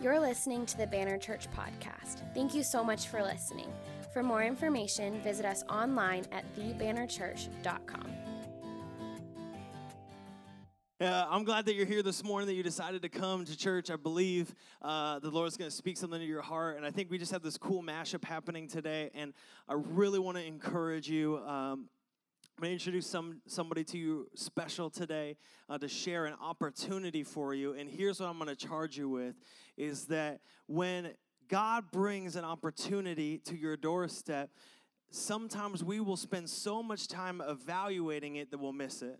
You're listening to the Banner Church podcast. Thank you so much for listening. For more information, visit us online at thebannerchurch.com. Uh, I'm glad that you're here this morning, that you decided to come to church. I believe uh, the Lord's going to speak something to your heart. And I think we just have this cool mashup happening today. And I really want to encourage you. Um, I'm going to introduce some, somebody to you special today uh, to share an opportunity for you. And here's what I'm going to charge you with is that when God brings an opportunity to your doorstep, sometimes we will spend so much time evaluating it that we'll miss it.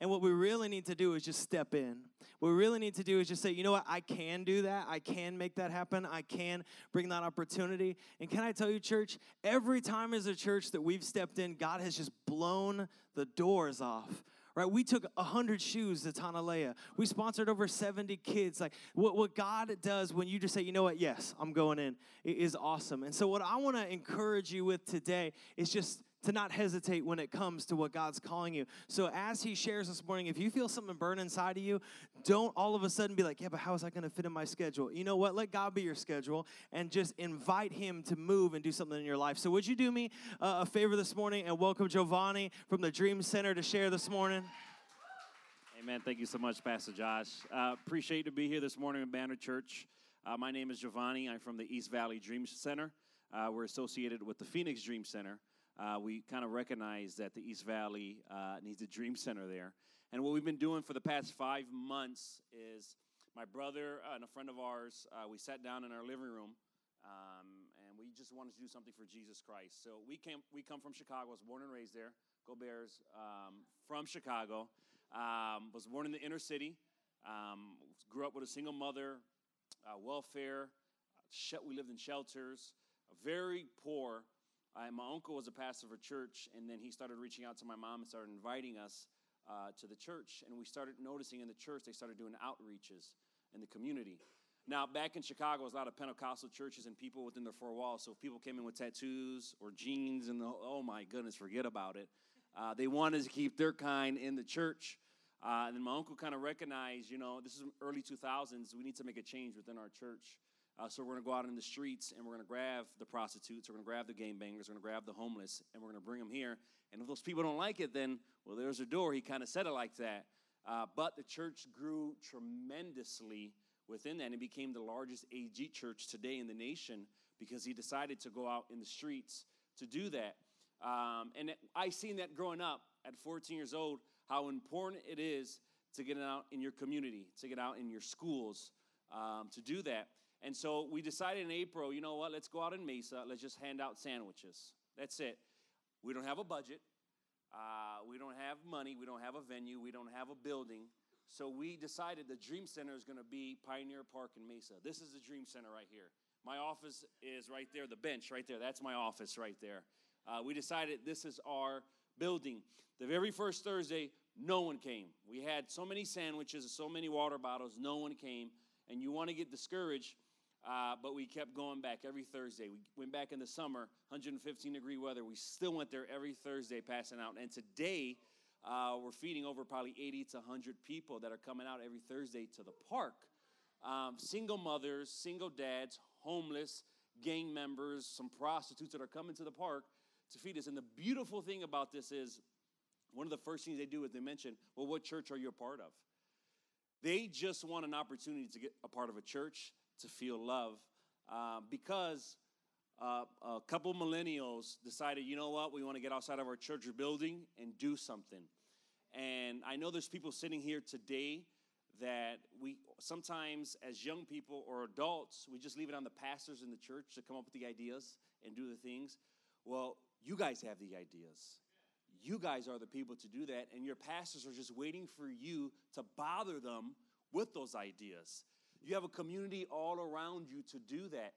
And what we really need to do is just step in. What we really need to do is just say, you know what, I can do that. I can make that happen. I can bring that opportunity. And can I tell you, church, every time as a church that we've stepped in, God has just blown the doors off. Right, we took 100 shoes to Tonalea. We sponsored over 70 kids. Like, what, what God does when you just say, you know what, yes, I'm going in, it is awesome. And so, what I want to encourage you with today is just to not hesitate when it comes to what God's calling you. So, as He shares this morning, if you feel something burn inside of you, don't all of a sudden be like, yeah, but how is that going to fit in my schedule? You know what? Let God be your schedule and just invite Him to move and do something in your life. So, would you do me uh, a favor this morning and welcome Giovanni from the Dream Center to share this morning? Amen. Thank you so much, Pastor Josh. Uh, appreciate to be here this morning in Banner Church. Uh, my name is Giovanni. I'm from the East Valley Dream Center. Uh, we're associated with the Phoenix Dream Center uh, we kind of recognize that the East Valley uh, needs a dream center there. And what we've been doing for the past five months is my brother uh, and a friend of ours, uh, we sat down in our living room um, and we just wanted to do something for Jesus Christ. So we came, we come from Chicago. I was born and raised there. Go Bears. Um, from Chicago. Um, was born in the inner city. Um, grew up with a single mother. Uh, welfare. we lived in shelters. Very poor I, my uncle was a pastor of a church, and then he started reaching out to my mom and started inviting us uh, to the church. And we started noticing in the church, they started doing outreaches in the community. Now, back in Chicago, there's a lot of Pentecostal churches and people within their four walls. So if people came in with tattoos or jeans, and the, oh my goodness, forget about it. Uh, they wanted to keep their kind in the church. Uh, and my uncle kind of recognized, you know, this is early 2000s. We need to make a change within our church. Uh, so we're going to go out in the streets and we're going to grab the prostitutes, we're going to grab the game bangers, we're going to grab the homeless, and we're going to bring them here. And if those people don't like it, then, well, there's a door. He kind of said it like that. Uh, but the church grew tremendously within that and it became the largest AG church today in the nation because he decided to go out in the streets to do that. Um, and I seen that growing up at 14 years old, how important it is to get out in your community, to get out in your schools, um, to do that. And so we decided in April, you know what, let's go out in Mesa, let's just hand out sandwiches. That's it. We don't have a budget, uh, we don't have money, we don't have a venue, we don't have a building. So we decided the Dream Center is going to be Pioneer Park in Mesa. This is the Dream Center right here. My office is right there, the bench right there. That's my office right there. Uh, we decided this is our building. The very first Thursday, no one came. We had so many sandwiches, so many water bottles, no one came. And you want to get discouraged, uh, but we kept going back every Thursday. We went back in the summer, 115 degree weather. We still went there every Thursday passing out. And today, uh, we're feeding over probably 80 to 100 people that are coming out every Thursday to the park. Um, single mothers, single dads, homeless, gang members, some prostitutes that are coming to the park to feed us. And the beautiful thing about this is one of the first things they do is they mention, well, what church are you a part of? They just want an opportunity to get a part of a church to feel love uh, because uh, a couple millennials decided, you know what, we want to get outside of our church building and do something. And I know there's people sitting here today that we sometimes, as young people or adults, we just leave it on the pastors in the church to come up with the ideas and do the things. Well, you guys have the ideas. You guys are the people to do that, and your pastors are just waiting for you to bother them with those ideas. You have a community all around you to do that.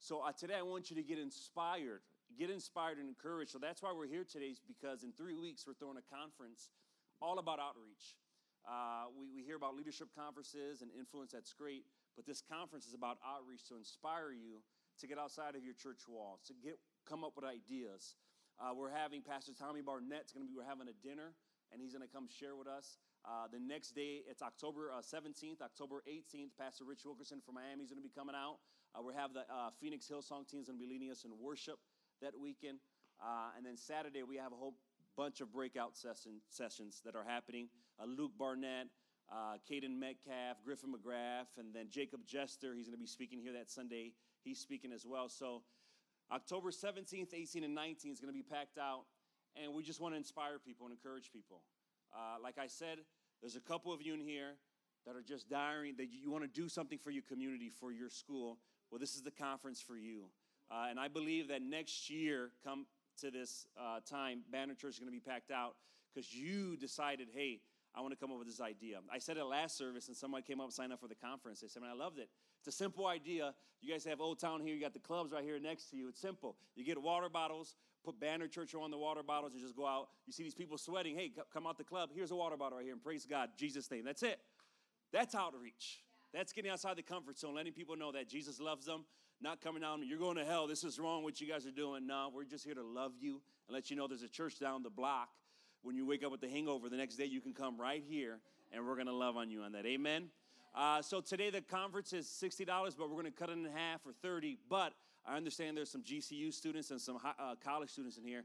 So uh, today I want you to get inspired, get inspired and encouraged. So that's why we're here today, is because in three weeks we're throwing a conference all about outreach. Uh, we, we hear about leadership conferences and influence, that's great. But this conference is about outreach to inspire you to get outside of your church walls, to get come up with ideas. Uh, we're having Pastor Tommy Barnett's going to be. We're having a dinner, and he's going to come share with us Uh, the next day, it's October uh, 17th, October 18th. Pastor Rich Wilkerson from Miami is going to be coming out. Uh, we have the uh, Phoenix Hillsong team is going to be leading us in worship that weekend. Uh, and then Saturday, we have a whole bunch of breakout session, sessions that are happening. Uh, Luke Barnett, Caden Metcalf, Griffin McGrath, and then Jacob Jester. He's going to be speaking here that Sunday. He's speaking as well. So October 17th, 18th, and 19th is going to be packed out. And we just want to inspire people and encourage people. Like I said, there's a couple of you in here that are just dying, that you want to do something for your community, for your school. Well, this is the conference for you. Uh, and I believe that next year, come to this uh, time, Banner Church is going to be packed out because you decided, hey, I want to come up with this idea. I said it last service, and someone came up and signed up for the conference. They said, man, I loved it. It's a simple idea. You guys have Old Town here. You got the clubs right here next to you. It's simple. You get water bottles, put Banner Church on the water bottles and just go out. You see these people sweating. Hey, come out the club. Here's a water bottle right here and praise God, Jesus' name. That's it. That's outreach. That's getting outside the comfort zone, letting people know that Jesus loves them, not coming down, you're going to hell. This is wrong what you guys are doing. No, we're just here to love you and let you know there's a church down the block. When you wake up with the hangover the next day, you can come right here and we're going to love on you on that. Amen. Uh, so today the conference is $60, but we're going to cut it in half for 30 But I understand there's some GCU students and some uh, college students in here.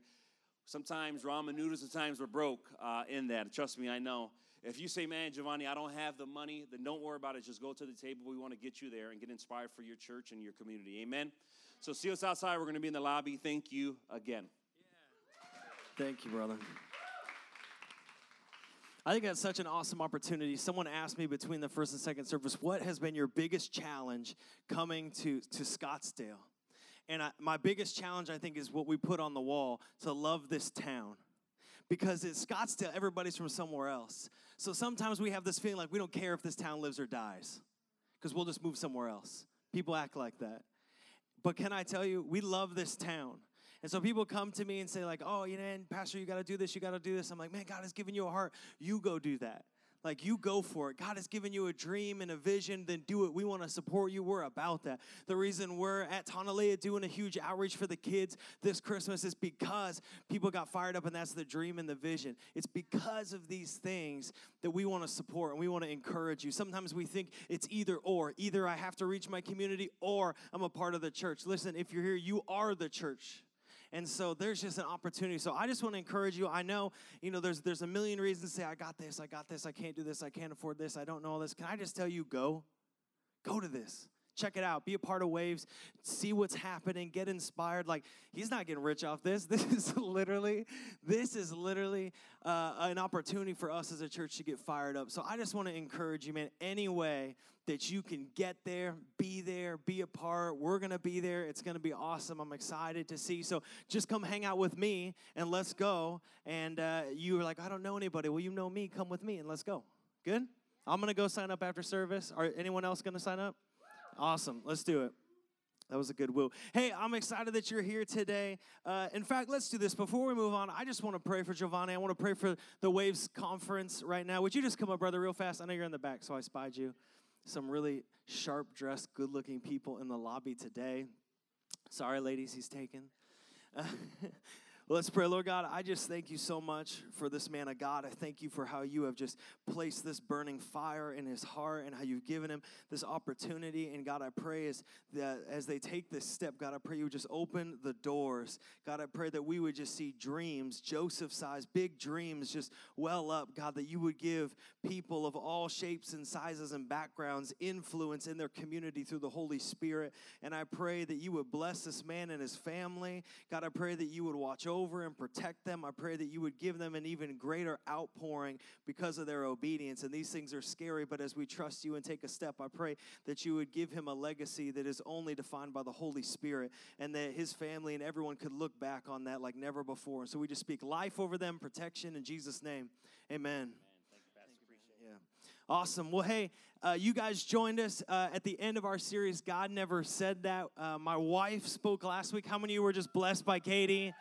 Sometimes ramen noodles, sometimes we're broke uh, in that. Trust me, I know. If you say, man, Giovanni, I don't have the money, then don't worry about it. Just go to the table. We want to get you there and get inspired for your church and your community. Amen. So see us outside. We're going to be in the lobby. Thank you again. Thank you, brother. I think that's such an awesome opportunity. Someone asked me between the first and second service, what has been your biggest challenge coming to, to Scottsdale? And I, my biggest challenge, I think, is what we put on the wall to love this town. Because it's Scottsdale, everybody's from somewhere else. So sometimes we have this feeling like we don't care if this town lives or dies, because we'll just move somewhere else. People act like that. But can I tell you, we love this town. And so people come to me and say, like, oh, you know, Pastor, you got to do this, you got to do this. I'm like, man, God has given you a heart. You go do that. Like, you go for it. God has given you a dream and a vision, then do it. We want to support you. We're about that. The reason we're at Tonalea doing a huge outreach for the kids this Christmas is because people got fired up, and that's the dream and the vision. It's because of these things that we want to support and we want to encourage you. Sometimes we think it's either or. Either I have to reach my community or I'm a part of the church. Listen, if you're here, you are the church. And so there's just an opportunity. So I just want to encourage you. I know, you know, there's there's a million reasons to say, I got this, I got this, I can't do this, I can't afford this, I don't know all this. Can I just tell you, go? Go to this. Check it out. Be a part of Waves. See what's happening. Get inspired. Like he's not getting rich off this. This is literally, this is literally uh, an opportunity for us as a church to get fired up. So I just want to encourage you, man. Any way that you can get there, be there, be a part. We're gonna be there. It's gonna be awesome. I'm excited to see. So just come hang out with me and let's go. And uh, you were like, I don't know anybody. Well, you know me. Come with me and let's go. Good. I'm gonna go sign up after service. Are anyone else gonna sign up? Awesome. Let's do it. That was a good woo. Hey, I'm excited that you're here today. Uh, in fact, let's do this. Before we move on, I just want to pray for Giovanni. I want to pray for the Waves conference right now. Would you just come up, brother, real fast? I know you're in the back, so I spied you. Some really sharp dressed, good looking people in the lobby today. Sorry, ladies, he's taken. Let's pray, Lord God. I just thank you so much for this man of God. I thank you for how you have just placed this burning fire in his heart and how you've given him this opportunity. And God, I pray as that as they take this step, God, I pray you would just open the doors. God, I pray that we would just see dreams, Joseph size, big dreams just well up. God, that you would give people of all shapes and sizes and backgrounds influence in their community through the Holy Spirit. And I pray that you would bless this man and his family. God, I pray that you would watch over over and protect them. I pray that you would give them an even greater outpouring because of their obedience. And these things are scary, but as we trust you and take a step, I pray that you would give him a legacy that is only defined by the Holy Spirit and that his family and everyone could look back on that like never before. And so we just speak life over them, protection in Jesus' name. Amen. Yeah, Awesome. Well, hey, uh, you guys joined us uh, at the end of our series, God Never Said That. Uh, my wife spoke last week. How many of you were just blessed by Katie?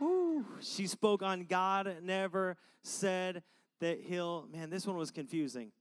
Woo. She spoke on God never said that he'll, man, this one was confusing.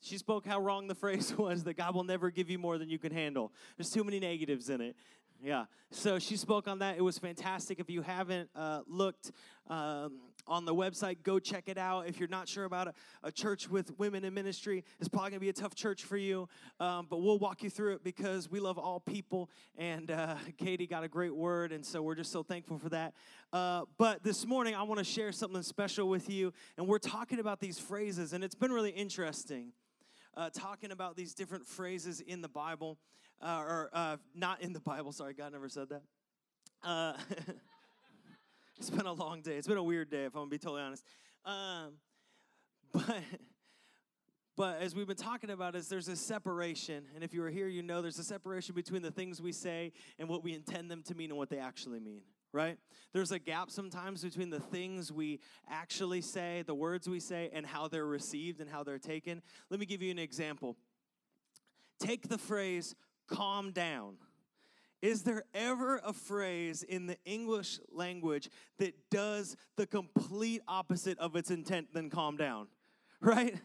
She spoke how wrong the phrase was that God will never give you more than you can handle. There's too many negatives in it. Yeah. So she spoke on that. It was fantastic. If you haven't uh, looked um, on the website, go check it out. If you're not sure about a, a church with women in ministry, it's probably going to be a tough church for you. Um, but we'll walk you through it because we love all people. And uh, Katie got a great word. And so we're just so thankful for that. Uh, but this morning, I want to share something special with you. And we're talking about these phrases. And it's been really interesting uh, talking about these different phrases in the Bible uh, or uh, not in the Bible. Sorry, God never said that. Uh, it's been a long day. It's been a weird day, if I'm gonna be totally honest. Um, but but as we've been talking about, is there's a separation, and if you were here, you know there's a separation between the things we say and what we intend them to mean and what they actually mean. Right? There's a gap sometimes between the things we actually say, the words we say, and how they're received and how they're taken. Let me give you an example. Take the phrase calm down. Is there ever a phrase in the English language that does the complete opposite of its intent than calm down? Right?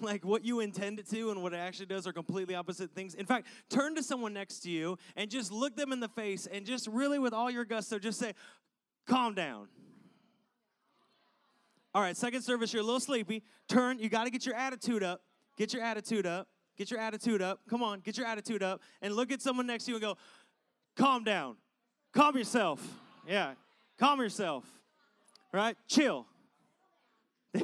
Like what you intend it to and what it actually does are completely opposite things. In fact, turn to someone next to you and just look them in the face and just really, with all your gusto, just say, calm down. All right, second service, you're a little sleepy. Turn, you got to get your attitude up. Get your attitude up. Get your attitude up. Come on, get your attitude up. And look at someone next to you and go, calm down. Calm yourself. Yeah, calm yourself. Right? Chill.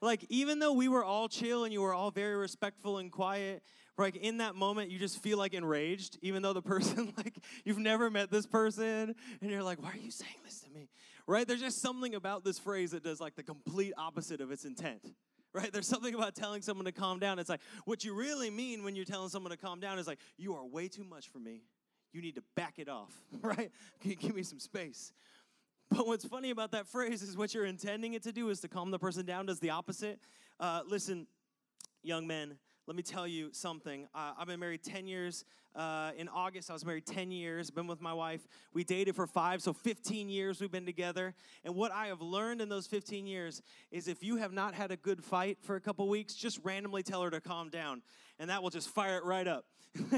like, even though we were all chill and you were all very respectful and quiet, like in that moment you just feel like enraged even though the person like you've never met this person and you're like why are you saying this to me right there's just something about this phrase that does like the complete opposite of its intent right? There's something about telling someone to calm down. It's like what you really mean when you're telling someone to calm down is like, you are way too much for me. You need to back it off, right? Give me some space? But what's funny about that phrase is what you're intending it to do is to calm the person down, does the opposite. Uh, listen, young men, let me tell you something. Uh, I've been married 10 years. Uh, in August, I was married 10 years, been with my wife. We dated for five, so 15 years we've been together. And what I have learned in those 15 years is if you have not had a good fight for a couple weeks, just randomly tell her to calm down, and that will just fire it right up.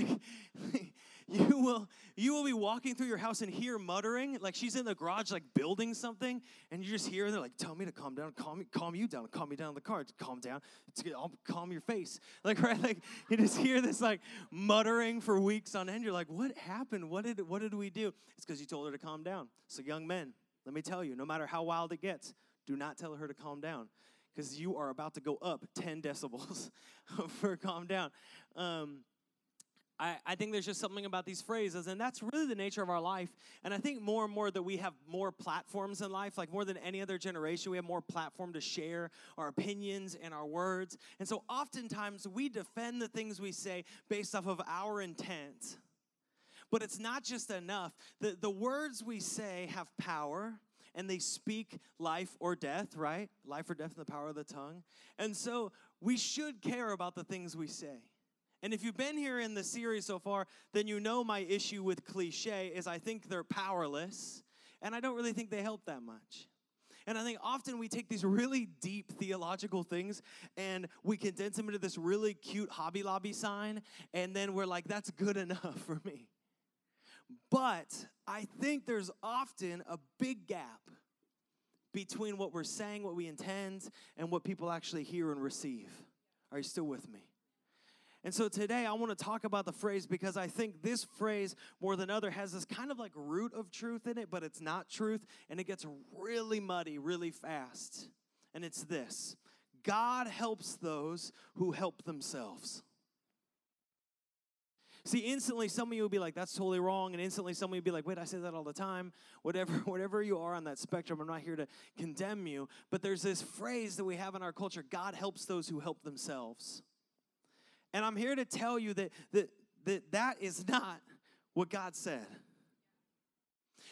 you will you will be walking through your house and hear muttering like she's in the garage like building something and you just hear they're like tell me to calm down calm calm you down calm me down in the car calm down I'll calm your face. Like right like you just hear this like muttering for weeks on end. You're like what happened? What did what did we do? It's because you told her to calm down. So young men let me tell you no matter how wild it gets do not tell her to calm down because you are about to go up 10 decibels for calm down. Um, I, I think there's just something about these phrases, and that's really the nature of our life. And I think more and more that we have more platforms in life, like more than any other generation, we have more platform to share our opinions and our words. And so oftentimes we defend the things we say based off of our intent. But it's not just enough. The, the words we say have power and they speak life or death, right? Life or death in the power of the tongue. And so we should care about the things we say. And if you've been here in the series so far, then you know my issue with cliche is I think they're powerless, and I don't really think they help that much. And I think often we take these really deep theological things and we condense them into this really cute Hobby Lobby sign, and then we're like, that's good enough for me. But I think there's often a big gap between what we're saying, what we intend, and what people actually hear and receive. Are you still with me? And so today I want to talk about the phrase because I think this phrase, more than other, has this kind of like root of truth in it, but it's not truth, and it gets really muddy really fast. And it's this God helps those who help themselves. See, instantly some of you will be like, that's totally wrong. And instantly some of you will be like, wait, I say that all the time. Whatever, whatever you are on that spectrum, I'm not here to condemn you. But there's this phrase that we have in our culture God helps those who help themselves. And I'm here to tell you that that, that, that is not what God said.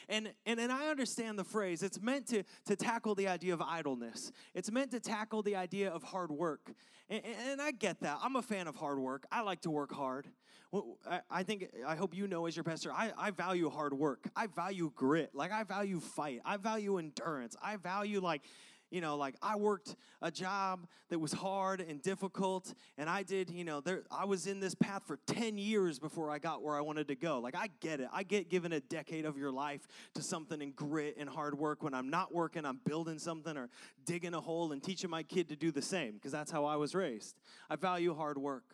And, and, and I understand the phrase. It's meant to, to tackle the idea of idleness. It's meant to tackle the idea of hard work. And, and I get that. I'm a fan of hard work. I like to work hard. well I think, I hope you know as your pastor, I, I value hard work. I value grit. Like, I value fight. I value endurance. I value, like, you know, like I worked a job that was hard and difficult, and I did, you know, there I was in this path for 10 years before I got where I wanted to go. Like I get it. I get given a decade of your life to something and grit and hard work. When I'm not working, I'm building something or digging a hole and teaching my kid to do the same, because that's how I was raised. I value hard work.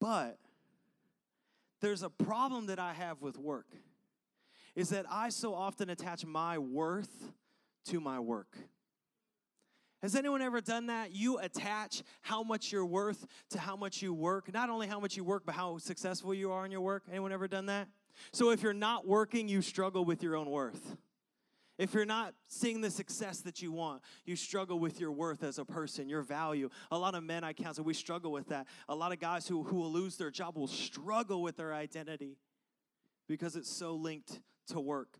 But there's a problem that I have with work is that I so often attach my worth to my work. Has anyone ever done that? You attach how much you're worth to how much you work. Not only how much you work, but how successful you are in your work. Anyone ever done that? So if you're not working, you struggle with your own worth. If you're not seeing the success that you want, you struggle with your worth as a person, your value. A lot of men I counsel, we struggle with that. A lot of guys who, who will lose their job will struggle with their identity because it's so linked to work.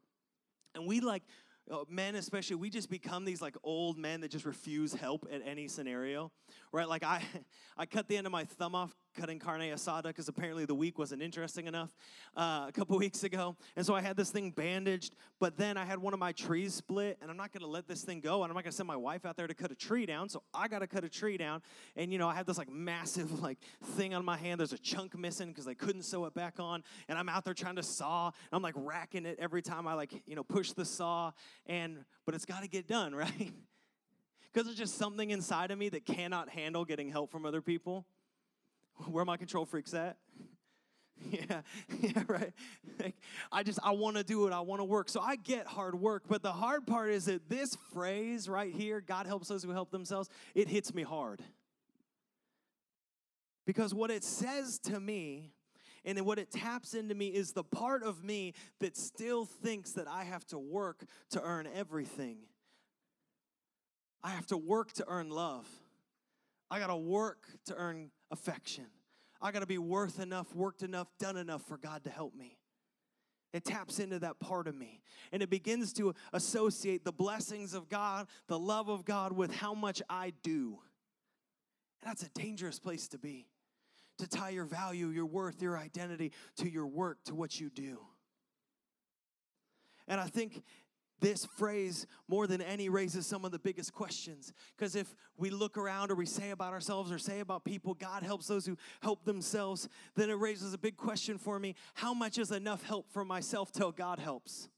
And we like, uh, men especially we just become these like old men that just refuse help at any scenario right? Like i i cut the end of my thumb off cutting carne asada because apparently the week wasn't interesting enough uh, a couple weeks ago. And so i had this thing bandaged but then i had one of my trees split and i'm not going to let this thing go and i'm not going to send my wife out there to cut a tree down so i got to cut a tree down. And you know i had this like massive like thing on my hand. There's a chunk missing because they couldn't sew it back on and i'm out there trying to saw and i'm like racking it every time i like you know push the saw and but it's got to get done right? Because there's just something inside of me that cannot handle getting help from other people where my control freaks at yeah yeah right like, i just i want to do it i want to work so i get hard work but the hard part is that this phrase right here god helps those who help themselves it hits me hard because what it says to me and what it taps into me is the part of me that still thinks that I have to work to earn everything. I have to work to earn love. I got to work to earn affection. I got to be worth enough, worked enough, done enough for God to help me. It taps into that part of me. And it begins to associate the blessings of God, the love of God, with how much I do. And that's a dangerous place to be to tie your value, your worth, your identity to your work, to what you do. And I think this phrase, more than any, raises some of the biggest questions. Because if we look around or we say about ourselves or say about people, God helps those who help themselves, then it raises a big question for me how much is enough help for myself till God helps?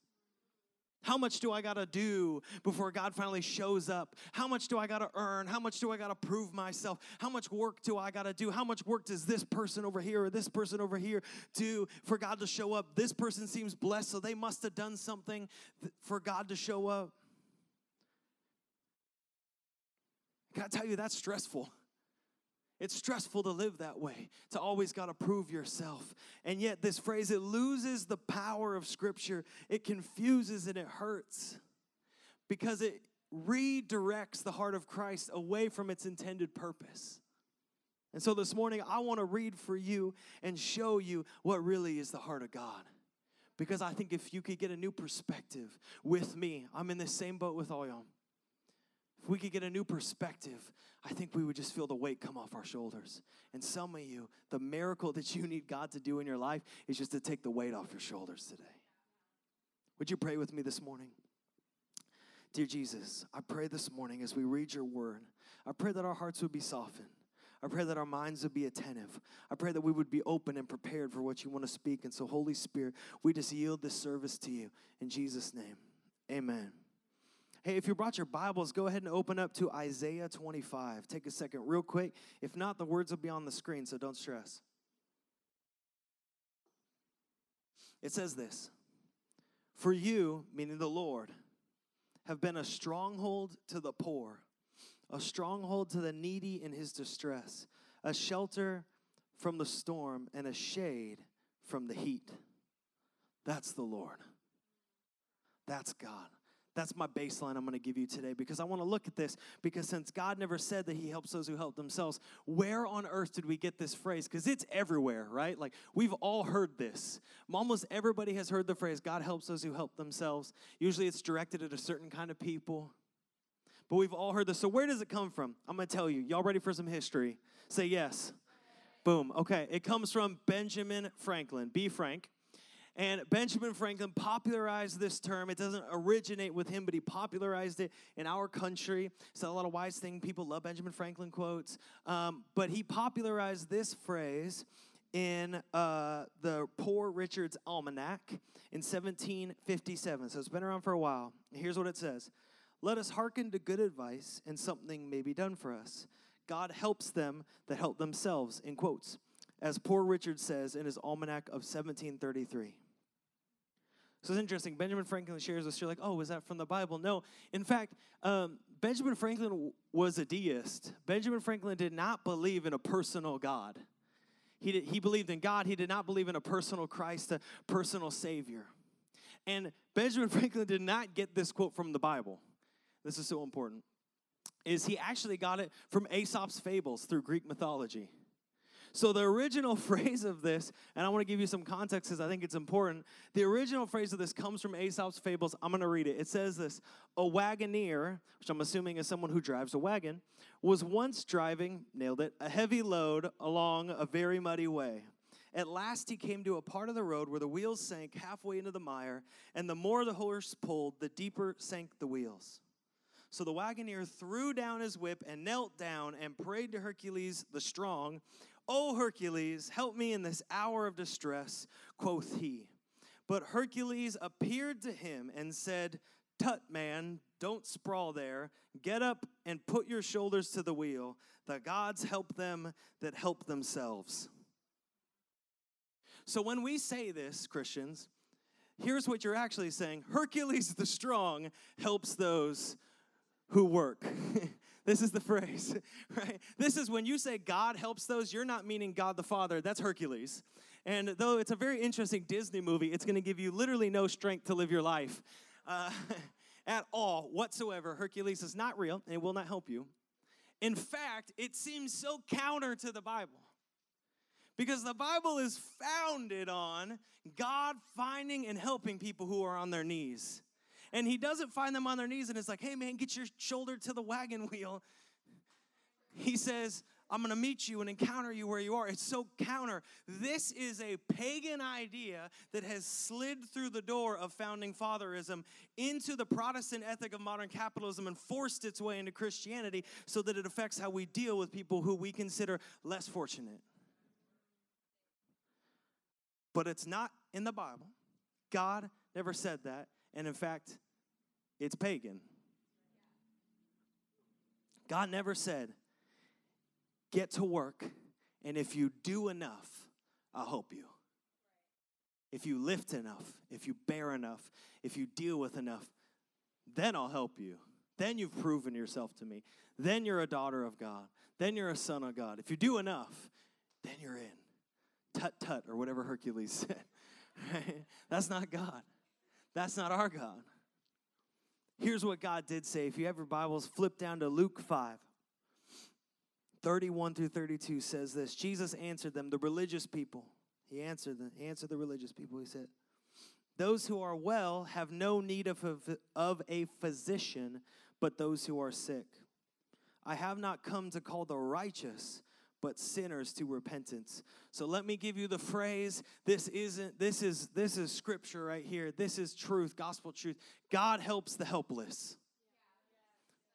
How much do I got to do before God finally shows up? How much do I got to earn? How much do I got to prove myself? How much work do I got to do? How much work does this person over here or this person over here do for God to show up? This person seems blessed, so they must have done something for God to show up. Can I tell you that's stressful? It's stressful to live that way, to always got to prove yourself. And yet, this phrase, it loses the power of Scripture. It confuses and it hurts because it redirects the heart of Christ away from its intended purpose. And so this morning, I want to read for you and show you what really is the heart of God. Because I think if you could get a new perspective with me, I'm in the same boat with all y'all. If we could get a new perspective, I think we would just feel the weight come off our shoulders. And some of you, the miracle that you need God to do in your life is just to take the weight off your shoulders today. Would you pray with me this morning? Dear Jesus, I pray this morning as we read your word, I pray that our hearts would be softened. I pray that our minds would be attentive. I pray that we would be open and prepared for what you want to speak. And so, Holy Spirit, we just yield this service to you. In Jesus' name, amen. Hey, if you brought your Bibles, go ahead and open up to Isaiah 25. Take a second, real quick. If not, the words will be on the screen, so don't stress. It says this For you, meaning the Lord, have been a stronghold to the poor, a stronghold to the needy in his distress, a shelter from the storm, and a shade from the heat. That's the Lord. That's God. That's my baseline I'm going to give you today because I want to look at this because since God never said that he helps those who help themselves, where on earth did we get this phrase? Because it's everywhere, right? Like we've all heard this. Almost everybody has heard the phrase, God helps those who help themselves. Usually it's directed at a certain kind of people. But we've all heard this. So where does it come from? I'm going to tell you. Y'all ready for some history? Say yes. Boom. Okay. It comes from Benjamin Franklin. B. Frank. And Benjamin Franklin popularized this term. It doesn't originate with him, but he popularized it in our country. Said a lot of wise things. People love Benjamin Franklin quotes. Um, but he popularized this phrase in uh, the Poor Richard's Almanac in 1757. So it's been around for a while. Here's what it says Let us hearken to good advice, and something may be done for us. God helps them that help themselves, in quotes, as Poor Richard says in his Almanac of 1733. So it's interesting. Benjamin Franklin shares this. You're like, oh, is that from the Bible? No. In fact, um, Benjamin Franklin was a deist. Benjamin Franklin did not believe in a personal God. He, did, he believed in God. He did not believe in a personal Christ, a personal Savior. And Benjamin Franklin did not get this quote from the Bible. This is so important. Is he actually got it from Aesop's fables through Greek mythology. So, the original phrase of this, and I want to give you some context because I think it's important. The original phrase of this comes from Aesop's Fables. I'm going to read it. It says this A wagoneer, which I'm assuming is someone who drives a wagon, was once driving, nailed it, a heavy load along a very muddy way. At last, he came to a part of the road where the wheels sank halfway into the mire, and the more the horse pulled, the deeper sank the wheels. So the wagoner threw down his whip and knelt down and prayed to Hercules the strong, O Hercules, help me in this hour of distress, quoth he. But Hercules appeared to him and said, Tut, man, don't sprawl there. Get up and put your shoulders to the wheel. The gods help them that help themselves. So when we say this, Christians, here's what you're actually saying Hercules the strong helps those who work. This is the phrase, right? This is when you say God helps those, you're not meaning God the Father. That's Hercules. And though it's a very interesting Disney movie, it's going to give you literally no strength to live your life uh, at all whatsoever. Hercules is not real and it will not help you. In fact, it seems so counter to the Bible because the Bible is founded on God finding and helping people who are on their knees and he doesn't find them on their knees and it's like, hey man, get your shoulder to the wagon wheel. He says, I'm going to meet you and encounter you where you are. It's so counter. This is a pagan idea that has slid through the door of founding fatherism into the Protestant ethic of modern capitalism and forced its way into Christianity so that it affects how we deal with people who we consider less fortunate. But it's not in the Bible. God never said that. And in fact, it's pagan. God never said, get to work, and if you do enough, I'll help you. If you lift enough, if you bear enough, if you deal with enough, then I'll help you. Then you've proven yourself to me. Then you're a daughter of God. Then you're a son of God. If you do enough, then you're in. Tut tut, or whatever Hercules said. That's not God. That's not our God. Here's what God did say. If you have your Bibles, flip down to Luke 5. 31 through 32 says this Jesus answered them, the religious people. He answered them, he answered the religious people. He said, Those who are well have no need of a, of a physician, but those who are sick. I have not come to call the righteous, but sinners to repentance. So let me give you the phrase this isn't this is this is scripture right here. This is truth, gospel truth. God helps the helpless.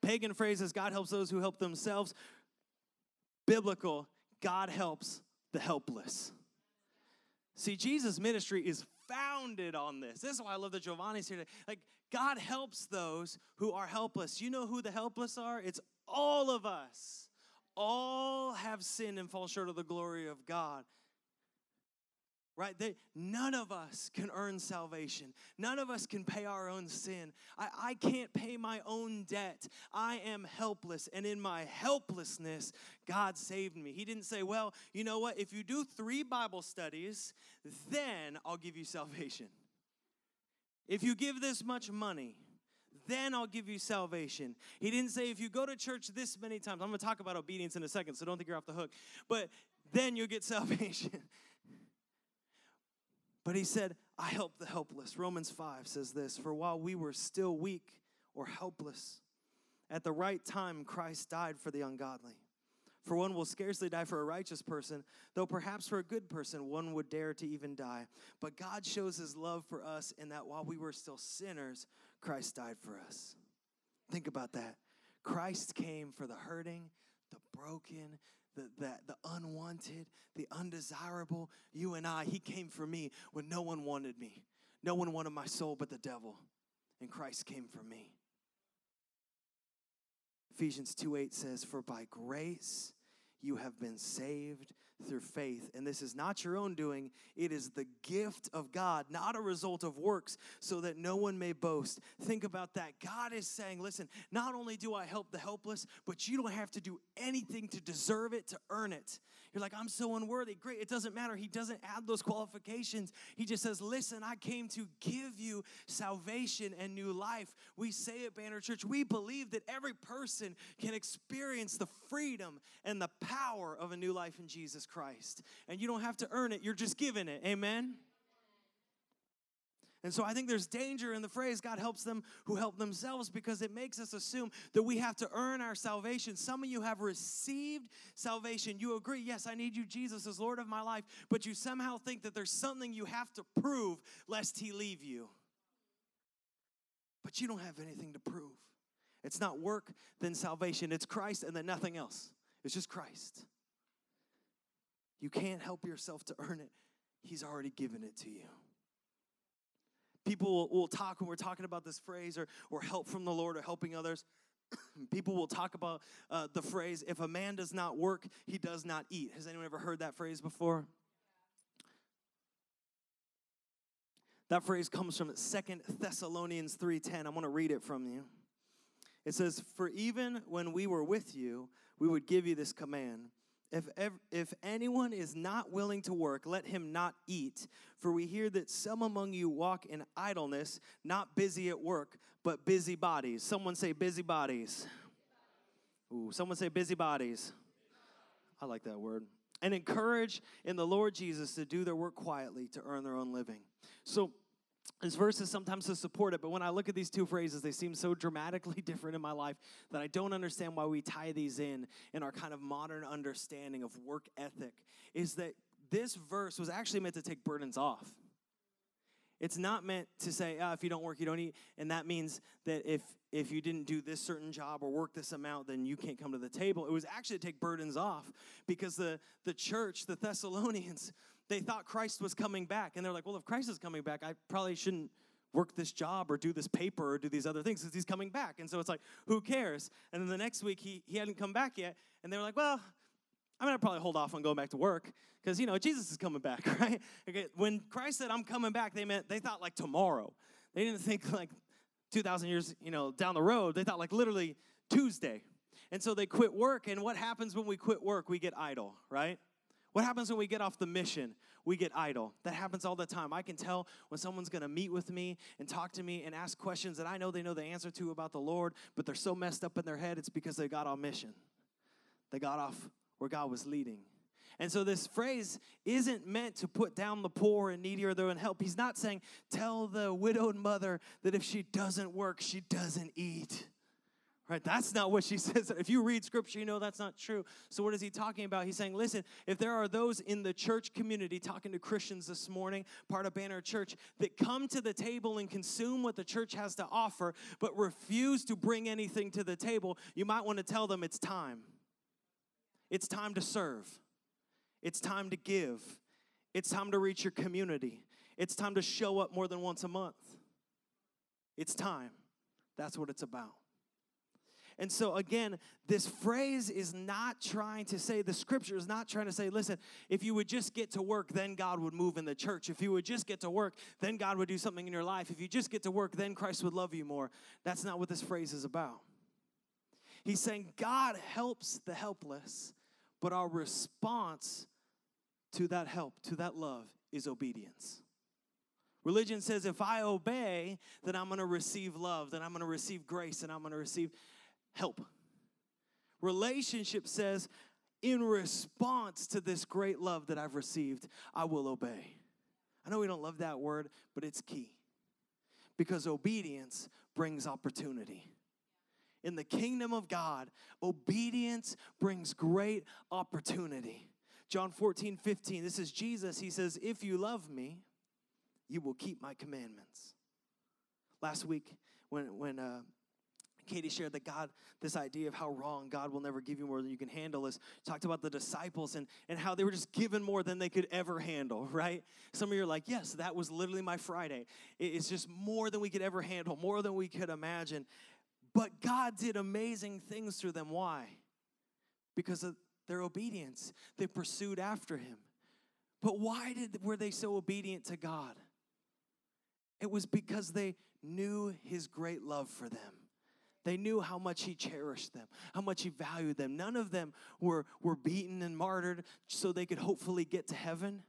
Pagan phrases God helps those who help themselves. Biblical, God helps the helpless. See, Jesus' ministry is founded on this. This is why I love that Giovanni's here today. Like, God helps those who are helpless. You know who the helpless are? It's all of us all have sinned and fall short of the glory of God. Right? They, none of us can earn salvation. None of us can pay our own sin. I, I can't pay my own debt. I am helpless. And in my helplessness, God saved me. He didn't say, well, you know what? If you do three Bible studies, then I'll give you salvation. If you give this much money, then I'll give you salvation. He didn't say, if you go to church this many times, I'm going to talk about obedience in a second, so don't think you're off the hook, but then you'll get salvation. but he said, I help the helpless. Romans 5 says this For while we were still weak or helpless, at the right time Christ died for the ungodly. For one will scarcely die for a righteous person, though perhaps for a good person one would dare to even die. But God shows his love for us in that while we were still sinners, Christ died for us. Think about that. Christ came for the hurting, the broken, the, the, the unwanted, the undesirable. You and I, he came for me when no one wanted me. No one wanted my soul but the devil. And Christ came for me. Ephesians 2 8 says, For by grace you have been saved through faith. And this is not your own doing, it is the gift of God, not a result of works, so that no one may boast. Think about that. God is saying, listen, not only do I help the helpless, but you don't have to do anything to deserve it, to earn it. You're like, I'm so unworthy. Great. It doesn't matter. He doesn't add those qualifications. He just says, Listen, I came to give you salvation and new life. We say at Banner Church, we believe that every person can experience the freedom and the power of a new life in Jesus Christ. And you don't have to earn it, you're just given it. Amen. And so I think there's danger in the phrase God helps them who help themselves because it makes us assume that we have to earn our salvation. Some of you have received salvation. You agree, yes, I need you, Jesus, as Lord of my life, but you somehow think that there's something you have to prove lest He leave you. But you don't have anything to prove. It's not work, then salvation. It's Christ and then nothing else. It's just Christ. You can't help yourself to earn it, He's already given it to you. People will, will talk when we're talking about this phrase or, or help from the Lord or helping others. People will talk about uh, the phrase, if a man does not work, he does not eat. Has anyone ever heard that phrase before? That phrase comes from Second Thessalonians 3:10. I want to read it from you. It says, "For even when we were with you, we would give you this command: if, if anyone is not willing to work, let him not eat. For we hear that some among you walk in idleness, not busy at work, but busy bodies. Someone say busy bodies. Ooh, someone say busy bodies. I like that word. And encourage in the Lord Jesus to do their work quietly to earn their own living. So, this verse is sometimes to support it, but when I look at these two phrases, they seem so dramatically different in my life that I don't understand why we tie these in in our kind of modern understanding of work ethic. Is that this verse was actually meant to take burdens off. It's not meant to say, oh, if you don't work, you don't eat. And that means that if if you didn't do this certain job or work this amount, then you can't come to the table. It was actually to take burdens off because the, the church, the Thessalonians, they thought Christ was coming back. And they're like, well, if Christ is coming back, I probably shouldn't work this job or do this paper or do these other things because he's coming back. And so it's like, who cares? And then the next week, he, he hadn't come back yet. And they were like, well, I'm gonna probably hold off on going back to work because you know Jesus is coming back, right? Okay, when Christ said I'm coming back, they meant they thought like tomorrow. They didn't think like 2,000 years, you know, down the road. They thought like literally Tuesday. And so they quit work. And what happens when we quit work? We get idle, right? What happens when we get off the mission? We get idle. That happens all the time. I can tell when someone's going to meet with me and talk to me and ask questions that I know they know the answer to about the Lord, but they're so messed up in their head, it's because they got on mission. They got off where God was leading. And so this phrase isn't meant to put down the poor and needy or those in help. He's not saying, tell the widowed mother that if she doesn't work, she doesn't eat. Right? That's not what she says. If you read scripture, you know that's not true. So, what is he talking about? He's saying, listen, if there are those in the church community talking to Christians this morning, part of Banner Church, that come to the table and consume what the church has to offer, but refuse to bring anything to the table, you might want to tell them it's time. It's time to serve. It's time to give. It's time to reach your community. It's time to show up more than once a month. It's time. That's what it's about. And so, again, this phrase is not trying to say, the scripture is not trying to say, listen, if you would just get to work, then God would move in the church. If you would just get to work, then God would do something in your life. If you just get to work, then Christ would love you more. That's not what this phrase is about. He's saying God helps the helpless, but our response to that help, to that love, is obedience. Religion says if I obey, then I'm going to receive love, then I'm going to receive grace, and I'm going to receive help. Relationship says, in response to this great love that I've received, I will obey. I know we don't love that word, but it's key because obedience brings opportunity. In the kingdom of God, obedience brings great opportunity. John 14, 15, this is Jesus. He says, If you love me, you will keep my commandments. Last week, when, when uh, Katie shared that God, this idea of how wrong God will never give you more than you can handle is talked about the disciples and, and how they were just given more than they could ever handle, right? Some of you are like, yes, that was literally my Friday. It's just more than we could ever handle, more than we could imagine. But God did amazing things through them. Why? Because of their obedience. They pursued after him. But why did were they so obedient to God? It was because they knew his great love for them. They knew how much he cherished them, how much he valued them. None of them were, were beaten and martyred so they could hopefully get to heaven.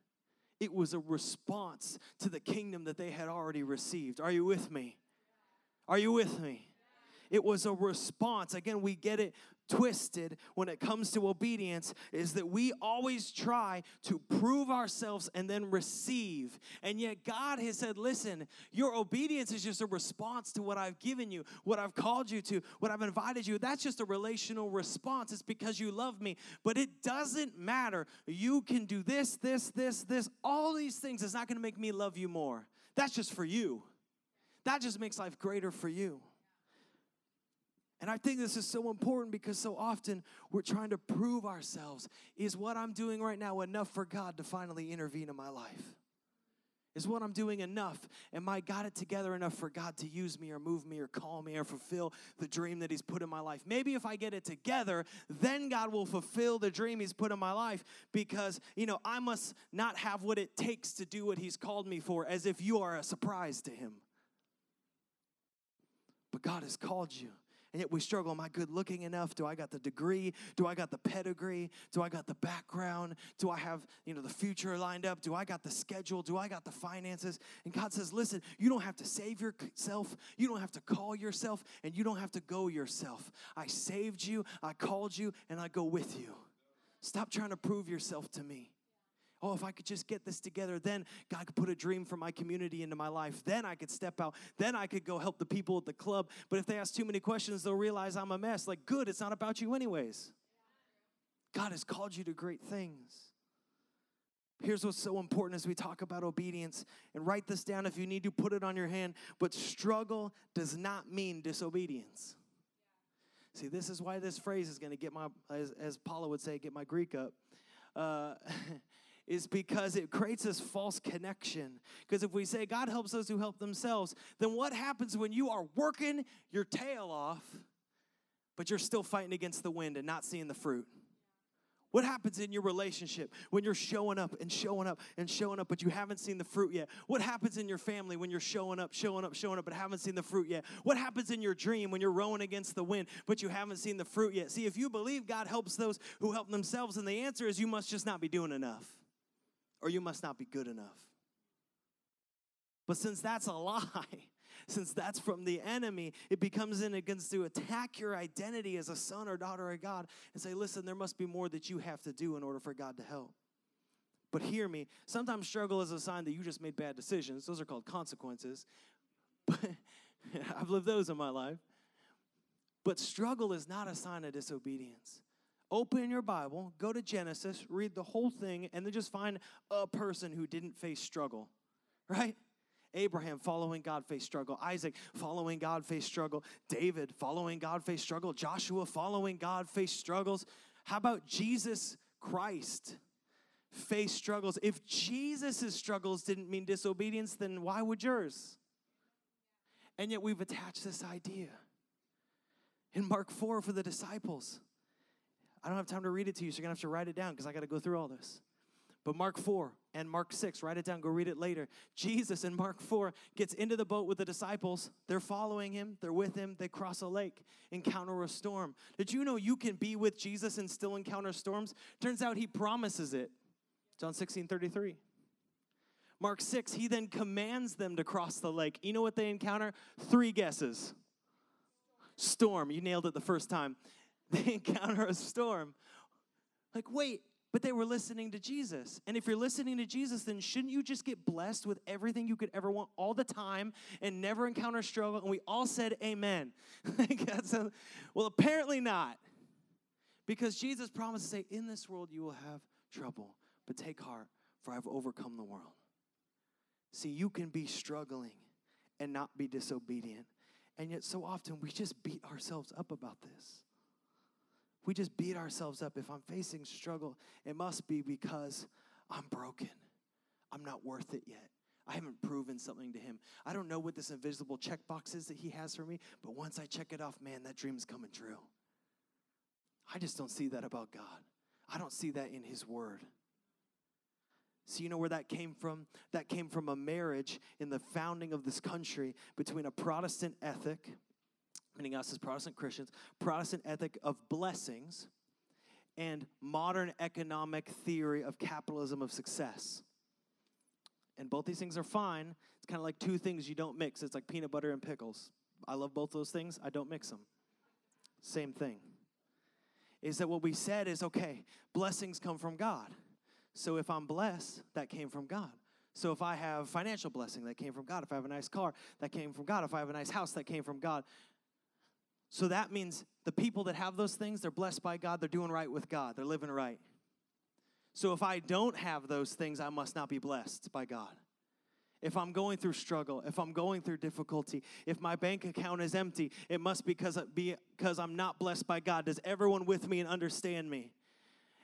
It was a response to the kingdom that they had already received. Are you with me? Are you with me? It was a response. Again, we get it twisted when it comes to obedience is that we always try to prove ourselves and then receive. And yet God has said, listen, your obedience is just a response to what I've given you, what I've called you to, what I've invited you. That's just a relational response. It's because you love me. But it doesn't matter. You can do this, this, this, this, all these things. It's not going to make me love you more. That's just for you. That just makes life greater for you. And I think this is so important because so often we're trying to prove ourselves. Is what I'm doing right now enough for God to finally intervene in my life? Is what I'm doing enough? Am I got it together enough for God to use me or move me or call me or fulfill the dream that He's put in my life? Maybe if I get it together, then God will fulfill the dream He's put in my life because, you know, I must not have what it takes to do what He's called me for, as if you are a surprise to Him. But God has called you and yet we struggle. Am I good looking enough? Do I got the degree? Do I got the pedigree? Do I got the background? Do I have, you know, the future lined up? Do I got the schedule? Do I got the finances? And God says, listen, you don't have to save yourself. You don't have to call yourself, and you don't have to go yourself. I saved you, I called you, and I go with you. Stop trying to prove yourself to me. Oh, if I could just get this together, then God could put a dream for my community into my life. Then I could step out. Then I could go help the people at the club. But if they ask too many questions, they'll realize I'm a mess. Like, good, it's not about you, anyways. God has called you to great things. Here's what's so important as we talk about obedience, and write this down if you need to put it on your hand. But struggle does not mean disobedience. See, this is why this phrase is going to get my, as, as Paula would say, get my Greek up. Uh, is because it creates this false connection. Because if we say God helps those who help themselves, then what happens when you are working your tail off, but you're still fighting against the wind and not seeing the fruit? What happens in your relationship when you're showing up and showing up and showing up, but you haven't seen the fruit yet? What happens in your family when you're showing up, showing up, showing up, but haven't seen the fruit yet? What happens in your dream when you're rowing against the wind, but you haven't seen the fruit yet? See, if you believe God helps those who help themselves, and the answer is you must just not be doing enough or you must not be good enough. But since that's a lie, since that's from the enemy, it becomes in against to attack your identity as a son or daughter of God and say, listen, there must be more that you have to do in order for God to help. But hear me, sometimes struggle is a sign that you just made bad decisions. Those are called consequences. But I've lived those in my life. But struggle is not a sign of disobedience open your Bible, go to Genesis, read the whole thing, and then just find a person who didn't face struggle, right? Abraham following God faced struggle. Isaac following God faced struggle. David following God faced struggle. Joshua following God faced struggles. How about Jesus Christ faced struggles? If Jesus' struggles didn't mean disobedience, then why would yours? And yet we've attached this idea. In Mark 4 for the disciples, I don't have time to read it to you, so you're going to have to write it down because I got to go through all this. But Mark 4 and Mark 6, write it down, go read it later. Jesus in Mark 4 gets into the boat with the disciples. They're following him, they're with him, they cross a lake, encounter a storm. Did you know you can be with Jesus and still encounter storms? Turns out he promises it. John 16 33. Mark 6, he then commands them to cross the lake. You know what they encounter? Three guesses. Storm. You nailed it the first time. they encounter a storm. Like, wait, but they were listening to Jesus. And if you're listening to Jesus, then shouldn't you just get blessed with everything you could ever want all the time and never encounter struggle? And we all said amen. well, apparently not. Because Jesus promised to say, In this world you will have trouble, but take heart, for I've overcome the world. See, you can be struggling and not be disobedient. And yet, so often, we just beat ourselves up about this. We just beat ourselves up. If I'm facing struggle, it must be because I'm broken. I'm not worth it yet. I haven't proven something to him. I don't know what this invisible checkbox is that he has for me, but once I check it off, man, that dream's coming true. I just don't see that about God. I don't see that in his word. So, you know where that came from? That came from a marriage in the founding of this country between a Protestant ethic, meaning us as Protestant Christians, Protestant ethic of blessings, and modern economic theory of capitalism of success. And both these things are fine. It's kind of like two things you don't mix. It's like peanut butter and pickles. I love both those things, I don't mix them. Same thing. Is that what we said is okay, blessings come from God. So if I'm blessed, that came from God. So if I have financial blessing, that came from God. If I have a nice car, that came from God. If I have a nice house, that came from God. So that means the people that have those things, they're blessed by God, they're doing right with God, they're living right. So if I don't have those things, I must not be blessed by God. If I'm going through struggle, if I'm going through difficulty, if my bank account is empty, it must be because, because I'm not blessed by God. Does everyone with me and understand me?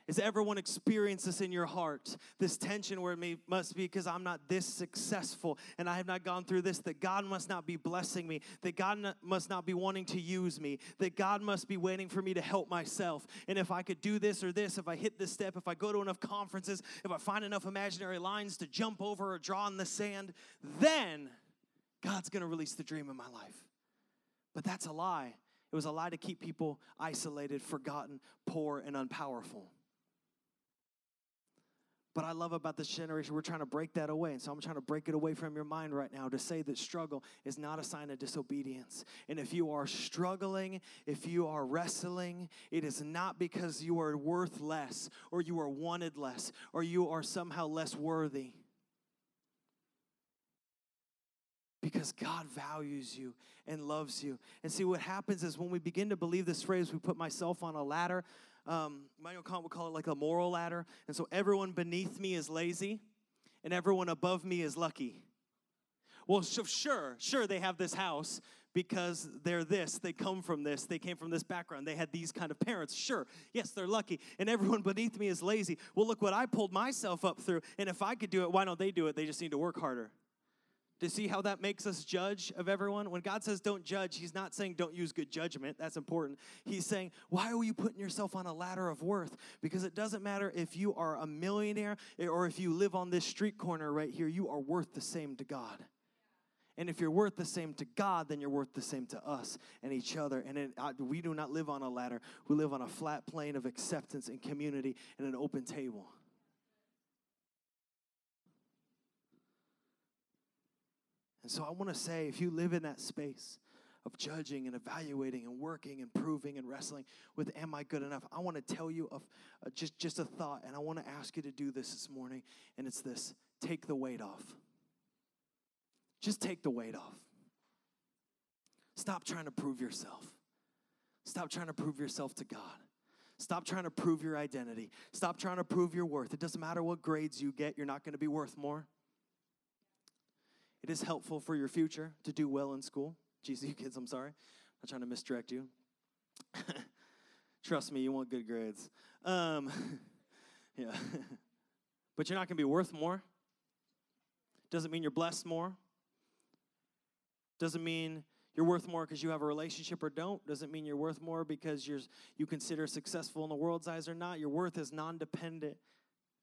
Is everyone experience this in your heart? This tension where it may, must be because I'm not this successful and I have not gone through this, that God must not be blessing me, that God not, must not be wanting to use me, that God must be waiting for me to help myself. And if I could do this or this, if I hit this step, if I go to enough conferences, if I find enough imaginary lines to jump over or draw in the sand, then God's gonna release the dream in my life. But that's a lie. It was a lie to keep people isolated, forgotten, poor, and unpowerful. But I love about this generation, we're trying to break that away. And so I'm trying to break it away from your mind right now to say that struggle is not a sign of disobedience. And if you are struggling, if you are wrestling, it is not because you are worth less or you are wanted less or you are somehow less worthy. Because God values you and loves you. And see, what happens is when we begin to believe this phrase, we put myself on a ladder, um, Immanuel Kant would call it like a moral ladder. And so everyone beneath me is lazy, and everyone above me is lucky. Well, sure, sure, they have this house because they're this, they come from this, they came from this background, they had these kind of parents. Sure, yes, they're lucky, and everyone beneath me is lazy. Well, look what I pulled myself up through, and if I could do it, why don't they do it? They just need to work harder. To see how that makes us judge of everyone? When God says don't judge, He's not saying don't use good judgment. That's important. He's saying, why are you putting yourself on a ladder of worth? Because it doesn't matter if you are a millionaire or if you live on this street corner right here, you are worth the same to God. And if you're worth the same to God, then you're worth the same to us and each other. And it, uh, we do not live on a ladder, we live on a flat plane of acceptance and community and an open table. And so I want to say if you live in that space of judging and evaluating and working and proving and wrestling with am I good enough, I want to tell you of uh, just, just a thought, and I want to ask you to do this this morning, and it's this take the weight off. Just take the weight off. Stop trying to prove yourself. Stop trying to prove yourself to God. Stop trying to prove your identity. Stop trying to prove your worth. It doesn't matter what grades you get, you're not going to be worth more. It is helpful for your future to do well in school. GCU kids, I'm sorry. I'm not trying to misdirect you. Trust me, you want good grades. Um, yeah. but you're not going to be worth more. Doesn't mean you're blessed more. Doesn't mean you're worth more because you have a relationship or don't. Doesn't mean you're worth more because you're you consider successful in the world's eyes or not. Your worth is non-dependent.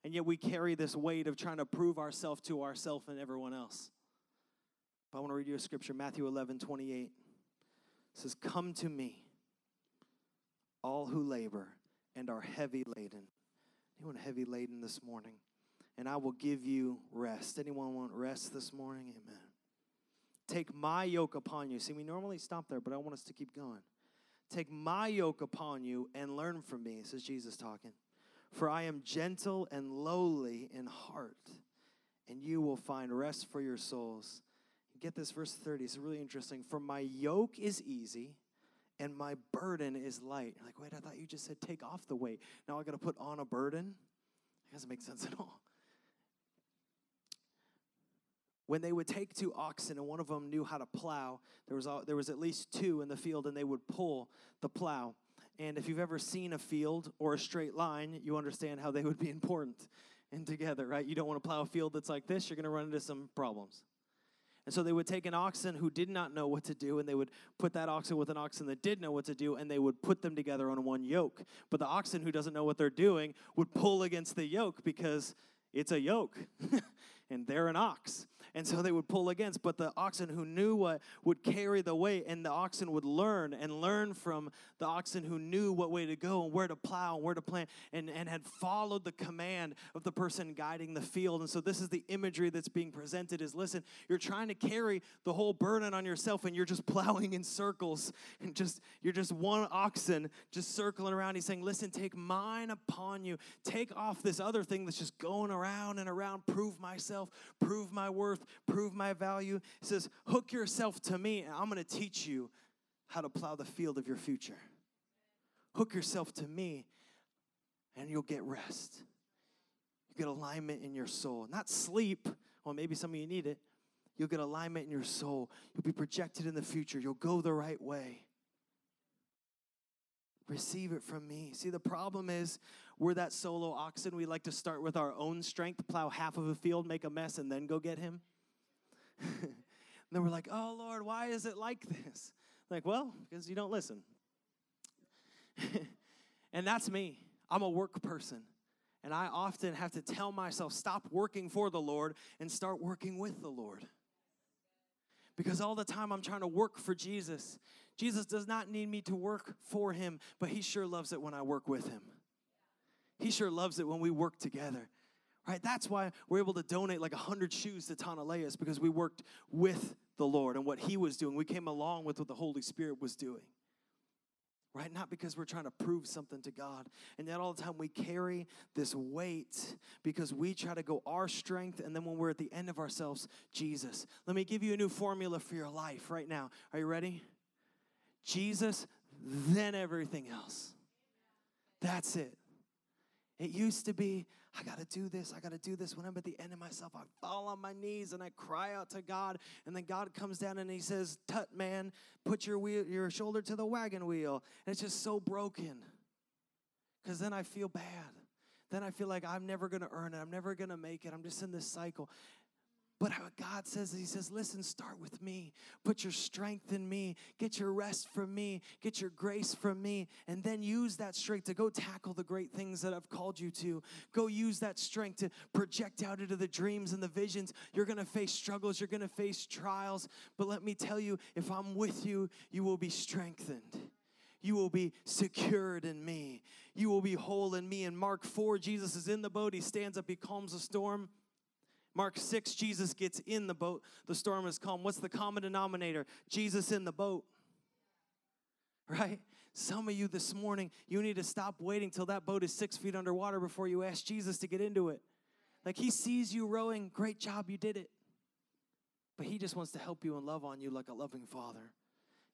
And yet we carry this weight of trying to prove ourselves to ourselves and everyone else. But I want to read you a scripture, Matthew 11, 28. It says, Come to me, all who labor and are heavy laden. Anyone heavy laden this morning? And I will give you rest. Anyone want rest this morning? Amen. Take my yoke upon you. See, we normally stop there, but I want us to keep going. Take my yoke upon you and learn from me, says Jesus talking. For I am gentle and lowly in heart, and you will find rest for your souls. Get this, verse 30. It's really interesting. For my yoke is easy and my burden is light. You're like, wait, I thought you just said take off the weight. Now I got to put on a burden? It doesn't make sense at all. When they would take two oxen and one of them knew how to plow, there was, there was at least two in the field and they would pull the plow. And if you've ever seen a field or a straight line, you understand how they would be important and together, right? You don't want to plow a field that's like this, you're going to run into some problems. And so they would take an oxen who did not know what to do, and they would put that oxen with an oxen that did know what to do, and they would put them together on one yoke. But the oxen who doesn't know what they're doing would pull against the yoke because it's a yoke, and they're an ox and so they would pull against. But the oxen who knew what would carry the weight, and the oxen would learn and learn from the oxen who knew what way to go and where to plow and where to plant and, and had followed the command of the person guiding the field. And so this is the imagery that's being presented is listen, you're trying to carry the whole burden on yourself and you're just plowing in circles and just you're just one oxen just circling around. He's saying, listen, take mine upon you. Take off this other thing that's just going around and around. Prove myself, prove my worth, prove my value. He says, Hook yourself to me, and I'm going to teach you how to plow the field of your future. Hook yourself to me, and you'll get rest. You get alignment in your soul, not sleep. Well, maybe some of you need it. You'll get alignment in your soul. You'll be projected in the future. You'll go the right way. Receive it from me. See, the problem is we're that solo oxen. We like to start with our own strength, plow half of a field, make a mess, and then go get him. and then we're like, oh, Lord, why is it like this? Like, well, because you don't listen. and that's me. I'm a work person. And I often have to tell myself, stop working for the Lord and start working with the Lord. Because all the time I'm trying to work for Jesus. Jesus does not need me to work for him, but he sure loves it when I work with him. He sure loves it when we work together right? That's why we're able to donate like 100 shoes to Tonalea's because we worked with the Lord and what He was doing. We came along with what the Holy Spirit was doing, right? Not because we're trying to prove something to God. And yet, all the time, we carry this weight because we try to go our strength, and then when we're at the end of ourselves, Jesus. Let me give you a new formula for your life right now. Are you ready? Jesus, then everything else. That's it. It used to be, I got to do this, I got to do this. When I'm at the end of myself, I fall on my knees and I cry out to God. And then God comes down and He says, Tut, man, put your, wheel, your shoulder to the wagon wheel. And it's just so broken because then I feel bad. Then I feel like I'm never to earn it. I'm never to make it. I'm just in this cycle. But God says, He says, listen, start with me. Put your strength in me. Get your rest from me. Get your grace from me. And then use that strength to go tackle the great things that I've called you to. Go use that strength to project out into the dreams and the visions. You're going to face struggles, you're going to face trials. But let me tell you, if I'm with you, you will be strengthened. You will be secured in me. You will be whole in me. In Mark 4, Jesus is in the boat. He stands up, he calms the storm. Mark 6, Jesus gets in the boat. The storm is calm. What's the common denominator? Jesus in the boat. Right? Some of you this morning, you need to stop waiting till that boat is six feet underwater before you ask Jesus to get into it. Like he sees you rowing, great job, you did it. But he just wants to help you and love on you like a loving father.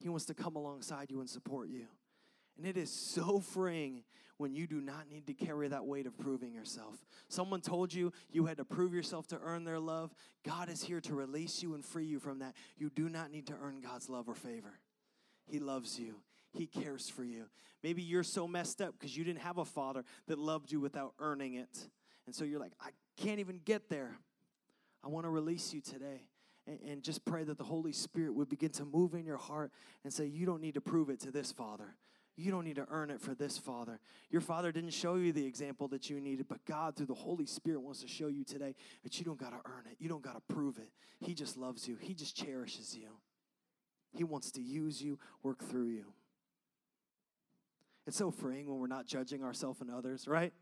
He wants to come alongside you and support you. And it is so freeing when you do not need to carry that weight of proving yourself. Someone told you you had to prove yourself to earn their love. God is here to release you and free you from that. You do not need to earn God's love or favor. He loves you, He cares for you. Maybe you're so messed up because you didn't have a father that loved you without earning it. And so you're like, I can't even get there. I want to release you today and, just pray that the Holy Spirit would begin to move in your heart and say, You don't need to prove it to this Father. You don't need to earn it for this father. Your father didn't show you the example that you needed, but God, through the Holy Spirit, wants to show you today that you don't got to earn it. You don't got to prove it. He just loves you, He just cherishes you. He wants to use you, work through you. It's so freeing when we're not judging ourselves and others, right?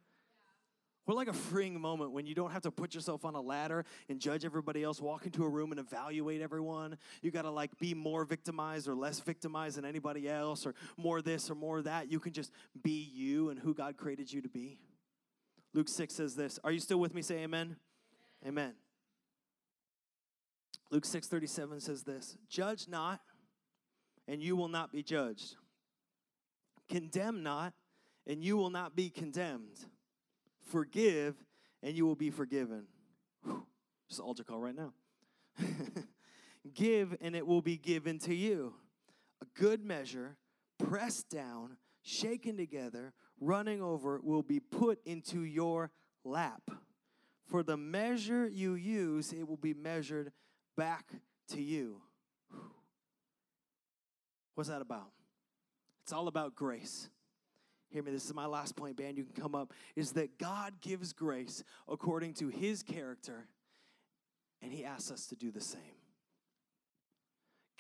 What like a freeing moment when you don't have to put yourself on a ladder and judge everybody else, walk into a room and evaluate everyone. You got to like be more victimized or less victimized than anybody else or more this or more that. You can just be you and who God created you to be. Luke 6 says this. Are you still with me? Say amen. Amen. Luke 6:37 says this, "Judge not, and you will not be judged. Condemn not, and you will not be condemned. Forgive, and you will be forgiven." Whew, just altar call right now. Give, and it will be given to you. A good measure, pressed down, shaken together, running over, will be put into your lap. For the measure you use, it will be measured back to you. What's that about? It's all about grace. Hear me, this is my last point, band. You can come up. Is that God gives grace according to his character, and he asks us to do the same.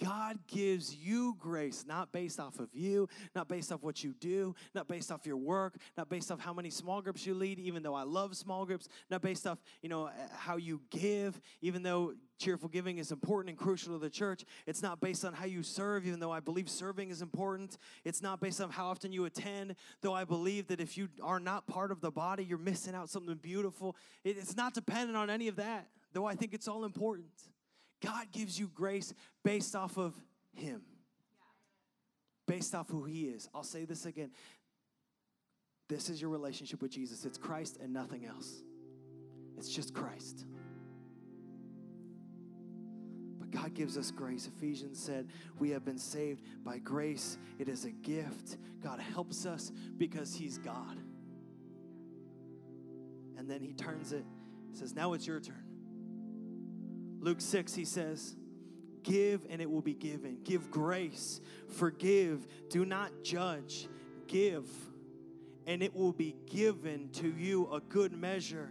God gives you grace, not based off of you, not based off what you do, not based off your work, not based off how many small groups you lead, even though I love small groups, not based off, you know, how you give, even though cheerful giving is important and crucial to the church. It's not based on how you serve, even though I believe serving is important. It's not based on how often you attend, though I believe that if you are not part of the body, you're missing out something beautiful. It's not dependent on any of that, though I think it's all important. God gives you grace based off of Him, based off who He is. I'll say this again. This is your relationship with Jesus. It's Christ and nothing else. It's just Christ. But God gives us grace. Ephesians said, We have been saved by grace. It is a gift. God helps us because He's God. And then He turns it, says, Now it's your turn. Luke 6, he says, Give and it will be given. Give grace. Forgive. Do not judge. Give and it will be given to you a good measure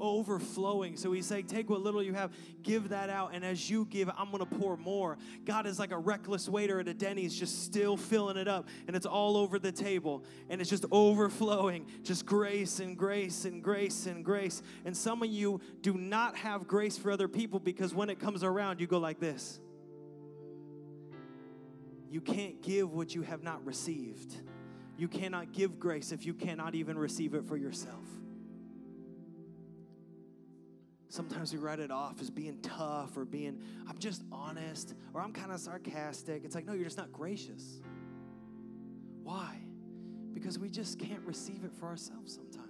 overflowing. So he's saying, Take what little you have, give that out, and as you give, I'm gonna pour more. God is like a reckless waiter at a Denny's, just still filling it up, and it's all over the table, and it's just overflowing, just grace and grace and grace and grace. And some of you do not have grace for other people because when it comes around, you go like this. You can't give what you have not received. You cannot give grace if you cannot even receive it for yourself. Sometimes we write it off as being tough or being, I'm just honest or I'm kind of sarcastic. It's like, no, you're just not gracious. Why? Because we just can't receive it for ourselves sometimes.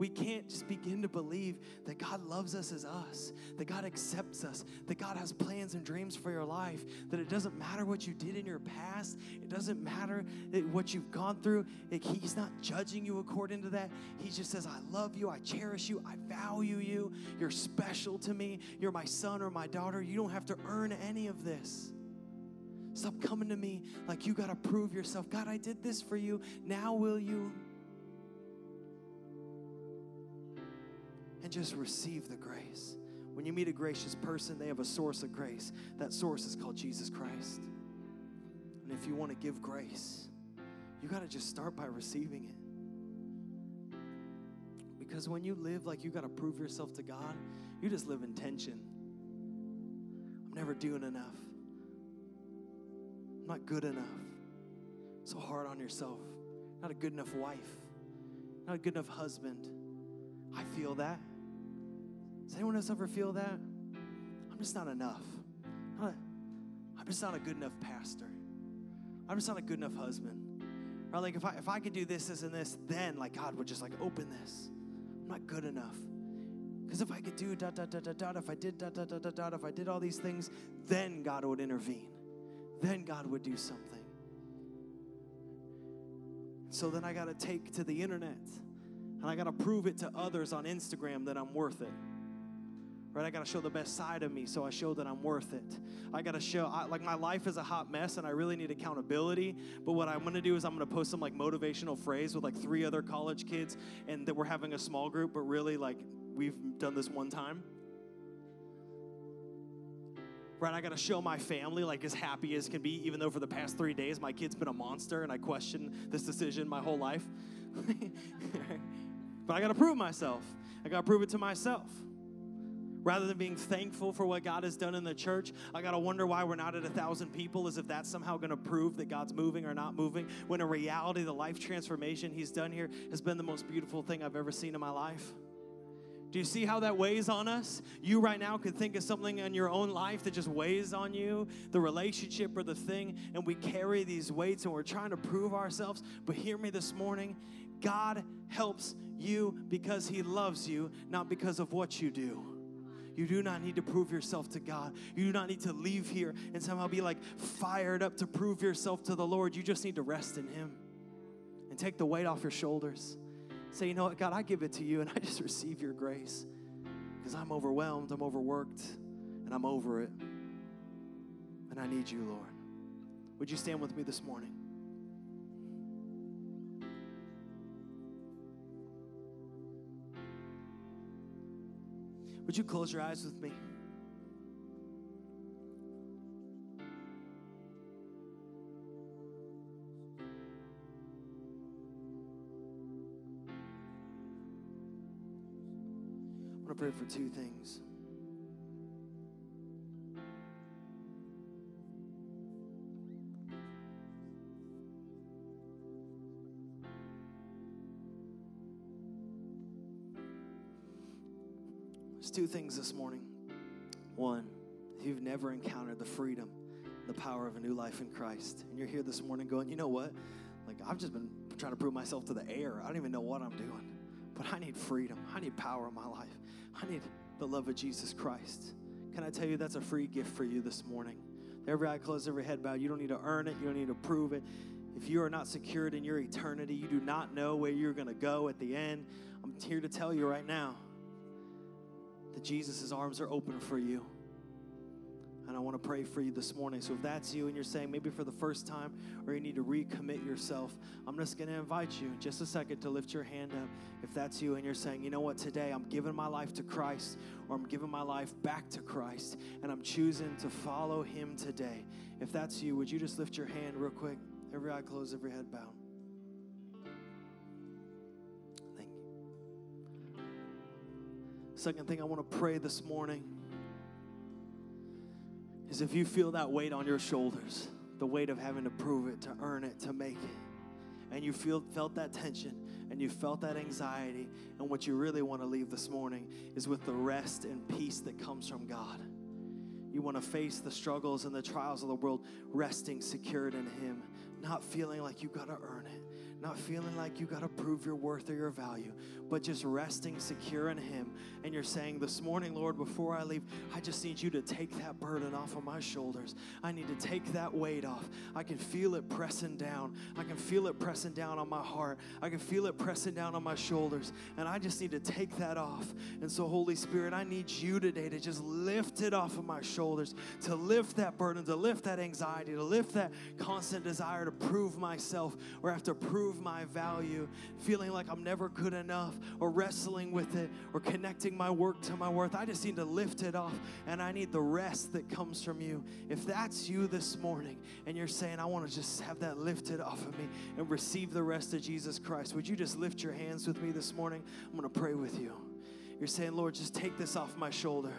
We can't just begin to believe that God loves us as us, that God accepts us, that God has plans and dreams for your life, that it doesn't matter what you did in your past, it doesn't matter what you've gone through. He's not judging you according to that. He just says, I love you, I cherish you, I value you, you're special to me, you're my son or my daughter. You don't have to earn any of this. Stop coming to me like you got to prove yourself. God, I did this for you. Now will you? And just receive the grace. When you meet a gracious person, they have a source of grace. That source is called Jesus Christ. And if you want to give grace, you got to just start by receiving it. Because when you live like you got to prove yourself to God, you just live in tension. I'm never doing enough. I'm not good enough. So hard on yourself. Not a good enough wife. Not a good enough husband. I feel that. Does anyone else ever feel that? I'm just not enough. I'm just not a good enough pastor. I'm just not a good enough husband. Or like if I if I could do this, this, and this, then like God would just like open this. I'm not good enough. Because if I could do dot dot dot dot dot, if I did dot dot dot dot dot, if I did all these things, then God would intervene. Then God would do something. So then I gotta take to the internet and I gotta prove it to others on Instagram that I'm worth it right? I got to show the best side of me so I show that I'm worth it. I got to show, I, like, my life is a hot mess and I really need accountability. But what I'm going to do is I'm going to post some, like, motivational phrase with, like, three other college kids and that we're having a small group, but really, like, we've done this one time. Right, I gotta show my family like as happy as can be, even though for the past three days my kid's been a monster and I question this decision my whole life. but I gotta prove myself. I gotta prove it to myself Rather than being thankful for what God has done in the church, I got to wonder why we're not at a thousand people, as if that's somehow to prove that God's moving or not moving. When in reality, the life transformation He's done here has been the most beautiful thing I've ever seen in my life. Do you see how that weighs on us? You right now could think of something in your own life that just weighs on you, the relationship or the thing, and we carry these weights and we're trying to prove ourselves. But hear me this morning God helps you because He loves you, not because of what you do. You do not need to prove yourself to God. You do not need to leave here and somehow be like fired up to prove yourself to the Lord. You just need to rest in Him and take the weight off your shoulders. Say, you know what, God, I give it to you and I just receive your grace because I'm overwhelmed, I'm overworked, and I'm over it. And I need you, Lord. Would you stand with me this morning? Would you close your eyes with me? I want to pray for two things. Two things this morning. One, if you've never encountered the freedom, the power of a new life in Christ, and you're here this morning going, you know what? Like, I've just been trying to prove myself to the air. I don't even know what I'm doing, but I need freedom. I need power in my life. I need the love of Jesus Christ. Can I tell you that's a free gift for you this morning? Every eye closed, every head bowed. You don't need to earn it, you don't need to prove it. If you are not secured in your eternity, you do not know where you're going to go at the end. I'm here to tell you right now that Jesus' arms are open for you. And I want to pray for you this morning. So if that's you and you're saying maybe for the first time or you need to recommit yourself, I'm just going to invite you in just a second to lift your hand up. If that's you and you're saying, you know what, today I'm giving my life to Christ or I'm giving my life back to Christ and I'm choosing to follow Him today. If that's you, would you just lift your hand real quick? Every eye closed, every head bowed. Second thing I want to pray this morning is if you feel that weight on your shoulders, the weight of having to prove it, to earn it, to make it, and you feel felt that tension and you felt that anxiety, and what you really want to leave this morning is with the rest and peace that comes from God. You want to face the struggles and the trials of the world, resting secured in Him, not feeling like you got to earn it, not feeling like you got to prove your worth or your value, but just resting secure in Him. And you're saying, This morning, Lord, before I leave, I just need you to take that burden off of my shoulders. I need to take that weight off. I can feel it pressing down. I can feel it pressing down on my heart. I can feel it pressing down on my shoulders. And I just need to take that off. And so, Holy Spirit, I need you today to just lift it off of my shoulders, to lift that burden, to lift that anxiety, to lift that constant desire to prove myself or have to prove my value, feeling like I'm never good enough, or wrestling with it, or connecting my work to my worth. I just need to lift it off, and I need the rest that comes from you. If that's you this morning, and you're saying, I want to just have that lifted off of me and receive the rest of Jesus Christ, would you just lift your hands with me this morning? I'm going to pray with you. You're saying, Lord, just take this off my shoulder.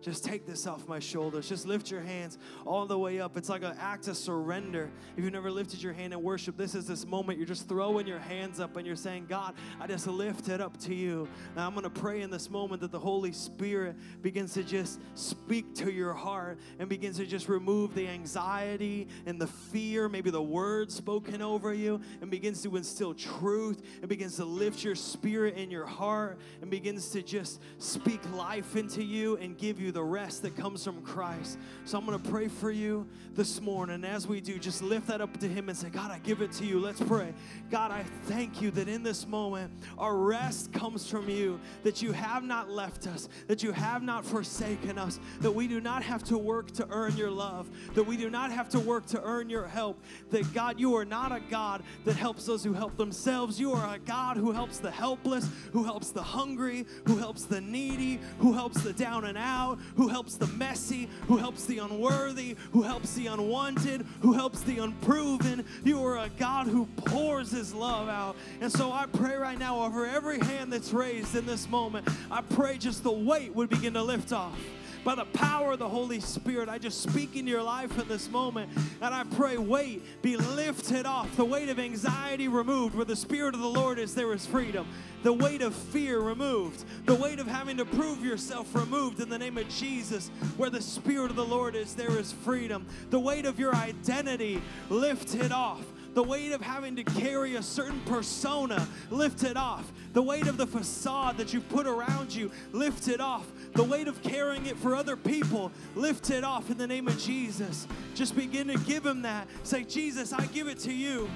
Just take this off my shoulders. Just lift your hands all the way up. It's like an act of surrender. If you've never lifted your hand in worship, this is this moment. You're just throwing your hands up and you're saying, God, I just lift it up to you. Now I'm going to pray in this moment that the Holy Spirit begins to just speak to your heart and begins to just remove the anxiety and the fear, maybe the words spoken over you, and begins to instill truth and begins to lift your spirit in your heart and begins to just speak life into you and give you the rest that comes from Christ. So I'm going to pray for you this morning. As we do, just lift that up to Him and say, God, I give it to you. Let's pray. God, I thank you that in this moment, our rest comes from you, that you have not left us, that you have not forsaken us, that we do not have to work to earn your love, that we do not have to work to earn your help, that God, you are not a God that helps those who help themselves. You are a God who helps the helpless, who helps the hungry, who helps the needy, who helps the down and out, who helps the messy, who helps the unworthy, who helps the unwanted, who helps the unproven. You are a God who pours his love out. And so I pray right now over every hand that's raised in this moment, I pray just the weight would begin to lift off by the power of the Holy Spirit. I just speak into your life in this moment, and I pray weight be lifted off, the weight of anxiety removed. Where the Spirit of the Lord is, there is freedom. The weight of fear removed, the weight of having to prove yourself removed in the name of Jesus. Where the Spirit of the Lord is, there is freedom. The weight of your identity lifted off the weight of having to carry a certain persona lifted off, the weight of the facade that you put around you lifted off, the weight of carrying it for other people lifted off in the name of Jesus. Just begin to give Him that. Say, Jesus, I give it to you.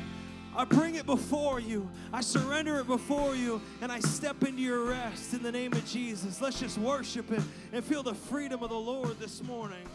I bring it before you. I surrender it before you, and I step into your rest in the name of Jesus. Let's just worship Him and feel the freedom of the Lord this morning.